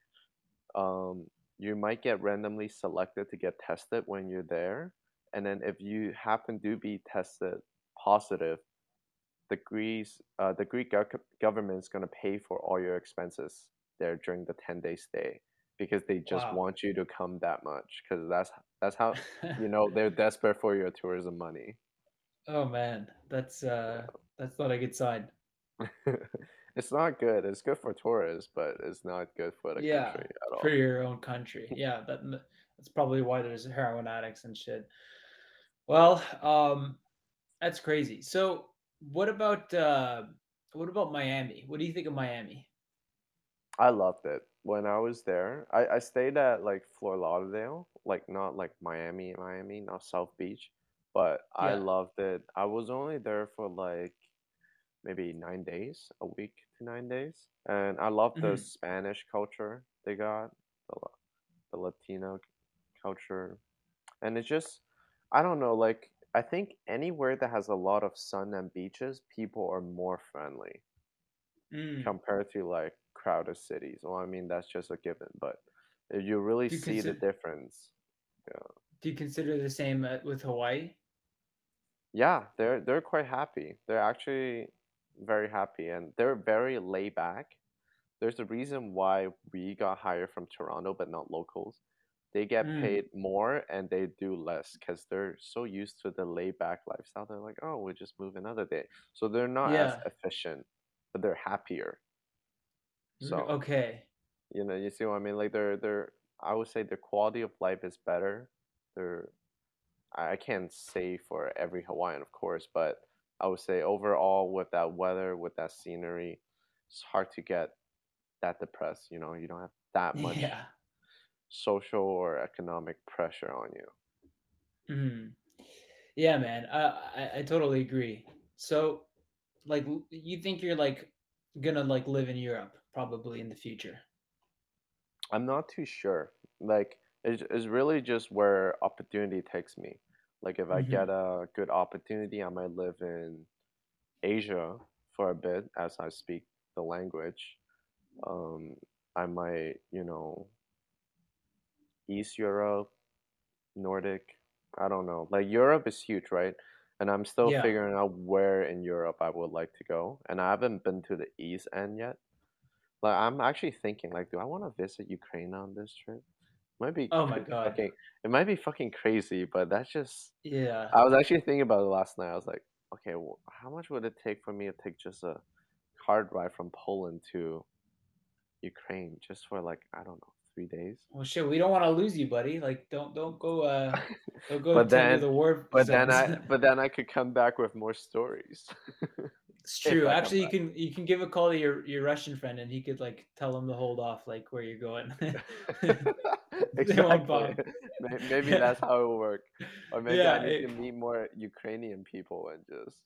um, you might get randomly selected to get tested when you're there, and then if you happen to be tested positive, the Greece, uh, the Greek gov- government is gonna pay for all your expenses there during the ten day stay because they just Wow. want you to come that much because that's that's how you know they're desperate for your tourism money. oh man, that's uh, that's not a good sign. it's not good. It's good for tourists, but it's not good for the Yeah, country at for your own country. Yeah, that that's probably why there's heroin addicts and shit. Well, um, that's crazy. So, what about uh, what about Miami? What do you think of Miami? I loved it. When I was there, I, I stayed at like Fort Lauderdale, like not like Miami, Miami, not South Beach, but I loved it. I was only there for like maybe nine days, a week to nine days, and I love the hmm Spanish culture they got, the the Latino culture, and it's just I don't know, like I think anywhere that has a lot of sun and beaches, people are more friendly Mm. compared to like crowded cities. Well, I mean that's just a given, but you really you see the difference. Yeah, do you consider the same uh, with Hawaii? yeah, they're they're quite happy. They're actually very happy, and they're very laid back. There's a reason why we got hired from Toronto, but not locals. They get Mm. paid more and they do less because they're so used to the laid back lifestyle. They're like, oh, we'll just move another day. So they're not as efficient, but they're happier. So Okay. You know, you see what I mean? Like their their I would say their quality of life is better. Their I can't say for every Hawaiian, of course, but I would say overall with that weather, with that scenery, it's hard to get that depressed. You know, you don't have that much Yeah. social or economic pressure on you. Mhm. Yeah, man. I, I I totally agree. So, like, you think you're like gonna like live in Europe probably in the future? I'm not too sure. Like, it's, it's really just where opportunity takes me. Like, if I get hmm a good opportunity, I might live in Asia for a bit as I speak the language. Um, I might, you know, East Europe, Nordic. I don't know. Like Europe is huge, right? And I'm still Yeah. figuring out where in Europe I would like to go. And I haven't been to the east end yet. Like I'm actually thinking, like, do I want to visit Ukraine on this trip? Might be Oh my God. fucking. It might be fucking crazy, but that's just. Yeah. I was actually thinking about it last night. I was like, okay, well, how much would it take for me to take just a hard ride from Poland to Ukraine just for like I don't know three days? Well, shit. We don't want to lose you, buddy. Like, don't don't go uh don't go But to then, the war but then. I, but then I could come back with more stories It's true. Actually, you can you can give a call to your your Russian friend, and he could like tell him to hold off, like where you're going. Exactly. Maybe that's how it will work. Or maybe I Yeah. need to meet more Ukrainian people and just,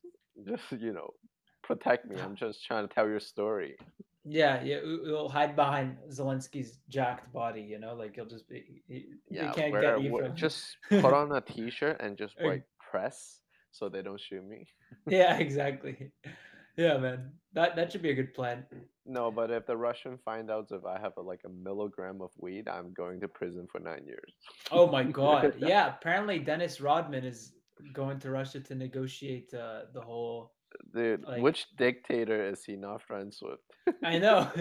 just you know, protect me. I'm just trying to tell your story. Yeah, yeah, we'll hide behind Zelensky's jacked body, you know, like he'll just be, he, Yeah, can't where, get you where from. just put on a T-shirt and just like press so they don't shoot me. yeah, exactly. Yeah, man, that that should be a good plan. No, but if the Russian find out if I have a, like a milligram of weed, I'm going to prison for nine years. Oh my God, yeah. Apparently, Dennis Rodman is going to Russia to negotiate uh, the whole. Dude, Like- which dictator is he not friends with? I know,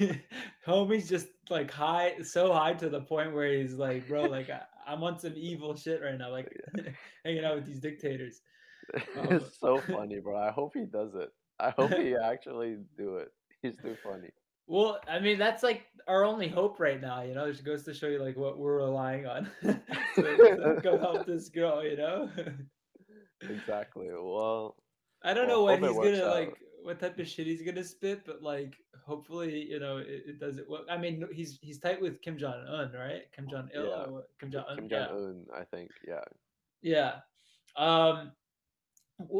homie's just like high, so high to the point where he's like, bro, like I, I'm on some evil shit right now, like hanging out with these dictators. Oh. it's so funny, bro. I hope he does it. I hope he actually do it. He's too funny. Well, I mean, that's like our only hope right now, you know. It goes to show you like what we're relying on go help this girl, you know. Exactly. Well, I don't Well, know what he's gonna out. like, what type of shit he's gonna spit, but like, hopefully, you know, it, it doesn't. Well, I mean, he's he's tight with Kim Jong Un, right? Kim Jong Il, yeah. Kim Jong Un. Kim Yeah, Jong Un, I think. Yeah. yeah. Um.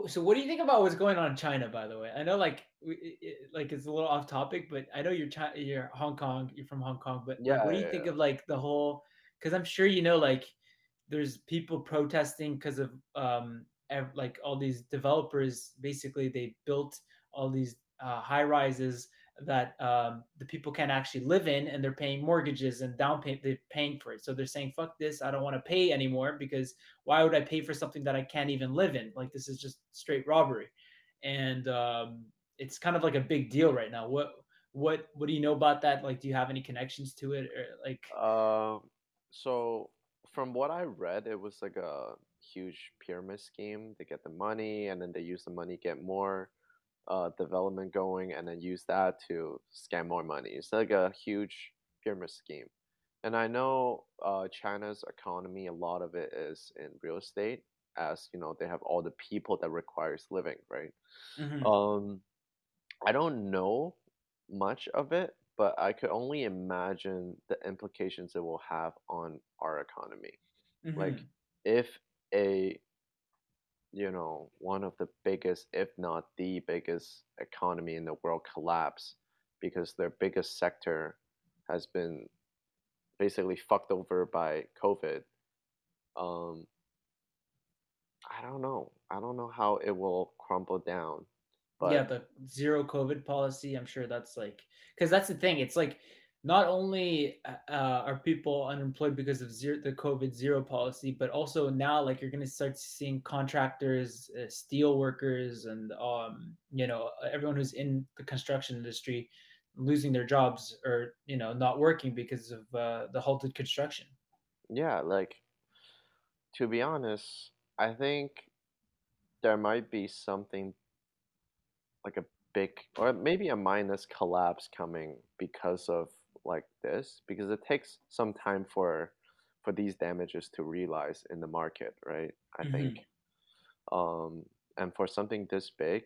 So, what do you think about what's going on in China? By the way, I know like we, it, it- like it's a little off topic, but I know you're China, you're Hong Kong, you're from Hong Kong, but like, Yeah, what do you yeah, think of like the whole? Because I'm sure you know like there's people protesting because of um like all these developers basically they built all these uh, high rises that um, the people can't actually live in and they're paying mortgages and down payment they're paying for it. So they're saying fuck this i don't want to pay anymore because why would i pay for something that i can't even live in? Like this is just straight robbery. And um, it's kind of like a big deal right now. What what what do you know about that? Like do you have any connections to it or like? Um, so from what I read, it was like a huge pyramid scheme. They get the money, and then they use the money get more uh, development going, and then use that to scam more money. It's like a huge pyramid scheme. And I know uh, China's economy, a lot of it is in real estate, as you know, they have all the people that requires living, right? Mhm, Um, I don't know much of it, but I could only imagine the implications it will have on our economy. Like, mhm. if a, you know, one of the biggest, if not the biggest economy in the world collapse because their biggest sector has been basically fucked over by COVID, um, I don't know. I don't know how it will crumble down. But yeah the zero covid policy i'm sure that's like because that's the thing it's like not only uh, uh, are people unemployed because of zero the covid zero policy but also now like you're going to start seeing contractors uh, steel workers and um you know everyone who's in the construction industry losing their jobs or you know not working because of uh, the halted construction. Yeah, like to be honest, I think there might be something like a big or maybe a minus collapse coming because of like this because it takes some time for for these damages to realize in the market, right? I hmm think um and for something this big,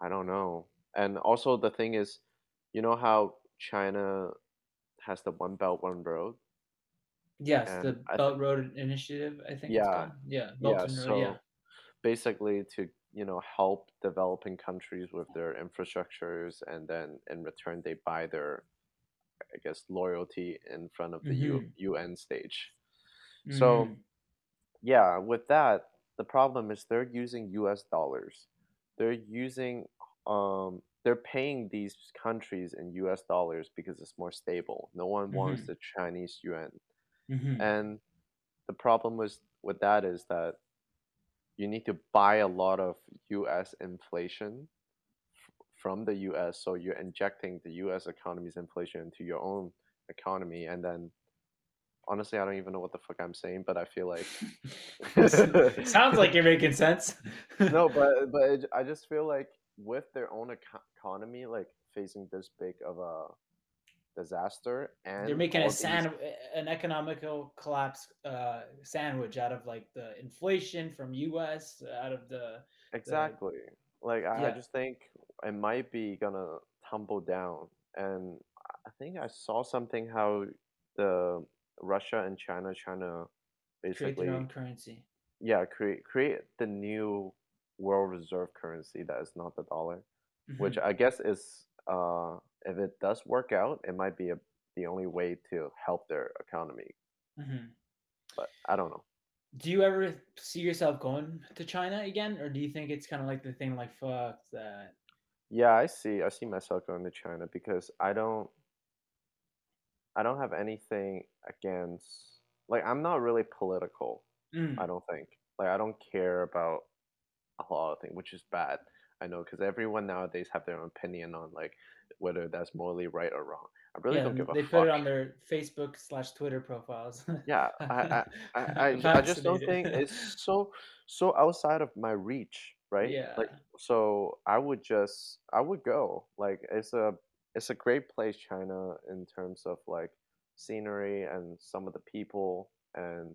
I don't know. And also the thing is, you know how China has the one belt one road Yes, and the I Belt Road Initiative, I think yeah. Yeah, Belt yeah, and Road. Yeah. so basically to, you know, help developing countries with their infrastructures and then in return they buy their I guess loyalty in front of the U- hmm UN stage. So hmm yeah, with that, the problem is they're using US dollars. They're using um they're paying these countries in US dollars because it's more stable. No one wants hmm the Chinese yuan. hmm And the problem was with that is that you need to buy a lot of US inflation from the US so you're injecting the US economy's inflation into your own economy and then honestly I don't even know what the fuck I'm saying, but I feel like Sounds like you're making sense. No, but but it, I just feel like with their own eco- economy like facing this big of a disaster and They're making a all these sand an economical collapse uh, sandwich out of like the inflation from U.S. out of the the exactly like I, I just think it might be gonna tumble down and I think I saw something how the Russia and China trying to create their basically own currency. yeah create create the new world reserve currency that is not the dollar which hmm I guess is uh, if it does work out, it might be a, the only way to help their economy. hmm But I don't know. Do you ever see yourself going to China again, or do you think it's kind of like the thing like fuck that? Yeah, I see. I see myself going to China because I don't. I don't have anything against. Like, I'm not really political. I Mm, don't think. Like, I don't care about a lot of things, which is bad. I know because everyone nowadays have their own opinion on like whether that's morally right or wrong. I really yeah, don't give a they put it on their Facebook slash Twitter profiles. Yeah, I. I just don't think it's so so outside of my reach, right? yeah. Like, so I would just I would go. Like, it's a it's a great place, China, in terms of like scenery and some of the people, and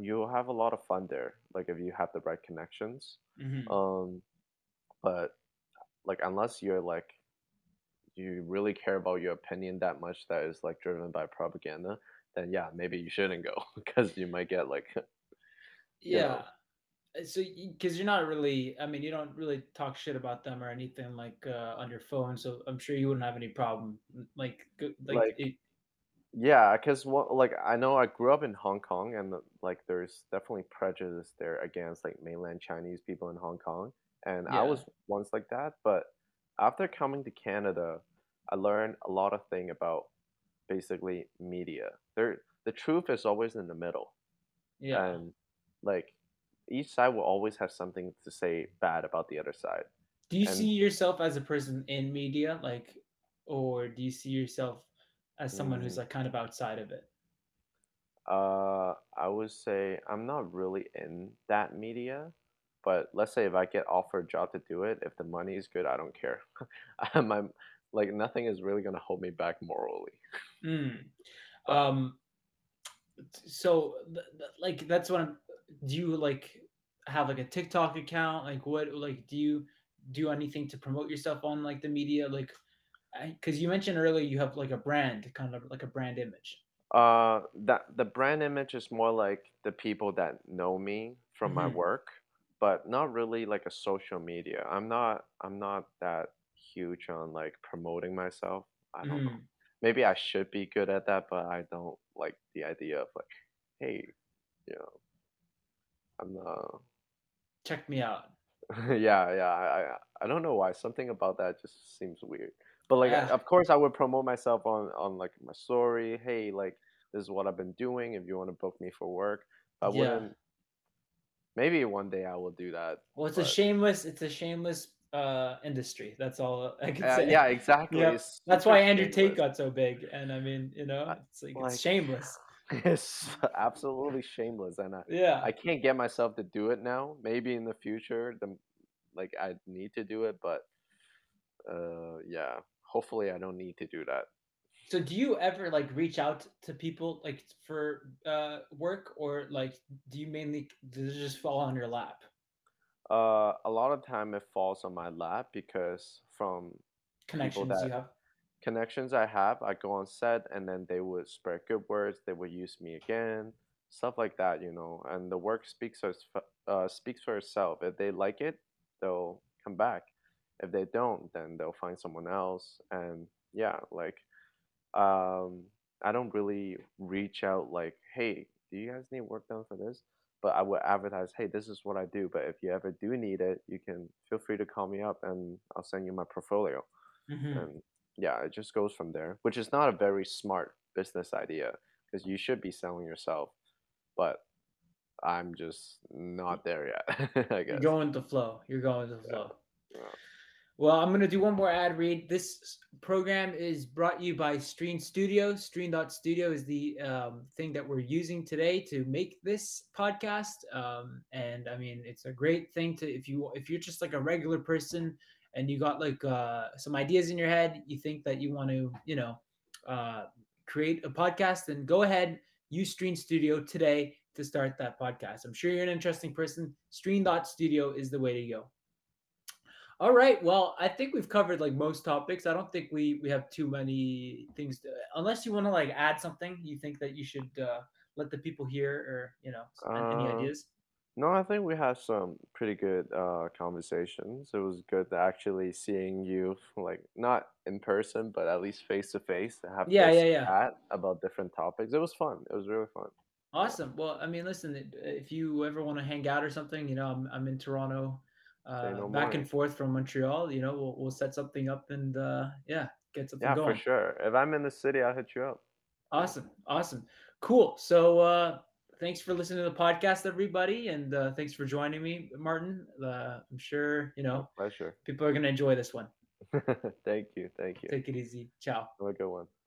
you'll have a lot of fun there. Like, if you have the right connections. hmm Um, but like, unless you're like you really care about your opinion that much that is like driven by propaganda, then yeah, maybe you shouldn't go because you might get like, you Yeah. know, So, because you're not really, I mean, you don't really talk shit about them or anything like uh, on your phone, so I'm sure you wouldn't have any problem. Like, like like it, yeah, because what like I know I grew up in Hong Kong and uh, like there's definitely prejudice there against like mainland Chinese people in Hong Kong, and I was once like that, but after coming to Canada, I learned a lot of thing about basically media. There, the truth is always in the middle, Yeah. and like each side will always have something to say bad about the other side. Do you see yourself as a person in media, like, or do you see yourself as someone who's mm, like kind of outside of it? uh, I would say I'm not really in that media, but let's say if I get offered a job to do it, if the money is good, I don't care. I'm, I'm like nothing is really gonna hold me back morally. Mm. Um. So, th- th- like, that's what I'm. Do you like have like a TikTok account? Like, what? Like, do you do anything to promote yourself on like the media? Like, because you mentioned earlier you have like a brand, kind of like a brand image. uh, that the brand image is more like the people that know me from my hmm work, but not really like a social media. I'm not I'm not that huge on like promoting myself. I don't know. hmm Maybe I should be good at that, but I don't like the idea of like, hey, you know, I'm uh Check me out. yeah, yeah. I, I I don't know why. Something about that just seems weird. But like, Uh, of course, I would promote myself on on like my story. Hey, like this is what I've been doing. If you want to book me for work, I yeah. wouldn't. Maybe one day I will do that. Well, it's a shameless. It's a shameless uh industry. That's all I can uh, say. yeah, exactly. Yep. That's why Andrew Tate got so big. And I mean, you know, it's like it's like shameless. It's absolutely shameless, and I Yeah. I can't get myself to do it now. Maybe in the future, the like I need to do it, but uh, yeah. Hopefully, I don't need to do that. So do you ever like reach out to people like for uh work or like do you mainly does it just fall on your lap? Uh, a lot of time it falls on my lap because from Connections you have? Connections I have, I go on set and then they would spread good words. They would use me again, stuff like that, you know. And the work speaks for, uh, speaks for itself. If they like it, they'll come back. If they don't, then they'll find someone else. And yeah, like um, I don't really reach out like, hey, do you guys need work done for this? But I would advertise, hey, this is what I do. But if you ever do need it, you can feel free to call me up and I'll send you my portfolio hmm and yeah, it just goes from there, which is not a very smart business idea because you should be selling yourself, but I'm just not there yet, I guess. You're going the flow. You're going with the Yeah. flow. yeah. Well, I'm going to do one more ad read. This program is brought to you by Stream Studio. Stream.studio is the um, thing that we're using today to make this podcast. Um, and I mean, it's a great thing to if you if you're just like a regular person and you got like uh, some ideas in your head, you think that you want to, you know, uh, create a podcast, then go ahead use Stream Studio today to start that podcast. I'm sure you're an interesting person. Stream.studio is the way to go. All right. Well, I think we've covered like most topics. I don't think we we have too many things to, unless you want to like add something you think that you should uh, let the people hear or you know any Uh, ideas. No, I think we had some pretty good uh, conversations. It was good to actually seeing you, like not in person, but at least face to face, have Yeah, this yeah, yeah. chat about different topics. It was fun. It was really fun. Awesome. Well, I mean, listen, if you ever want to hang out or something, you know, I'm I'm in Toronto, uh, no back and forth from Montreal. You know, we'll we'll set something up and uh, yeah, get something going. Yeah, for sure. If I'm in the city, I'll hit you up. Awesome. Awesome. Cool. So uh thanks for listening to the podcast, everybody, and uh, thanks for joining me, Martin. Uh, I'm sure you My know pleasure. people are gonna enjoy this one. Thank you. Thank you. Take it easy. Ciao. Have a good one.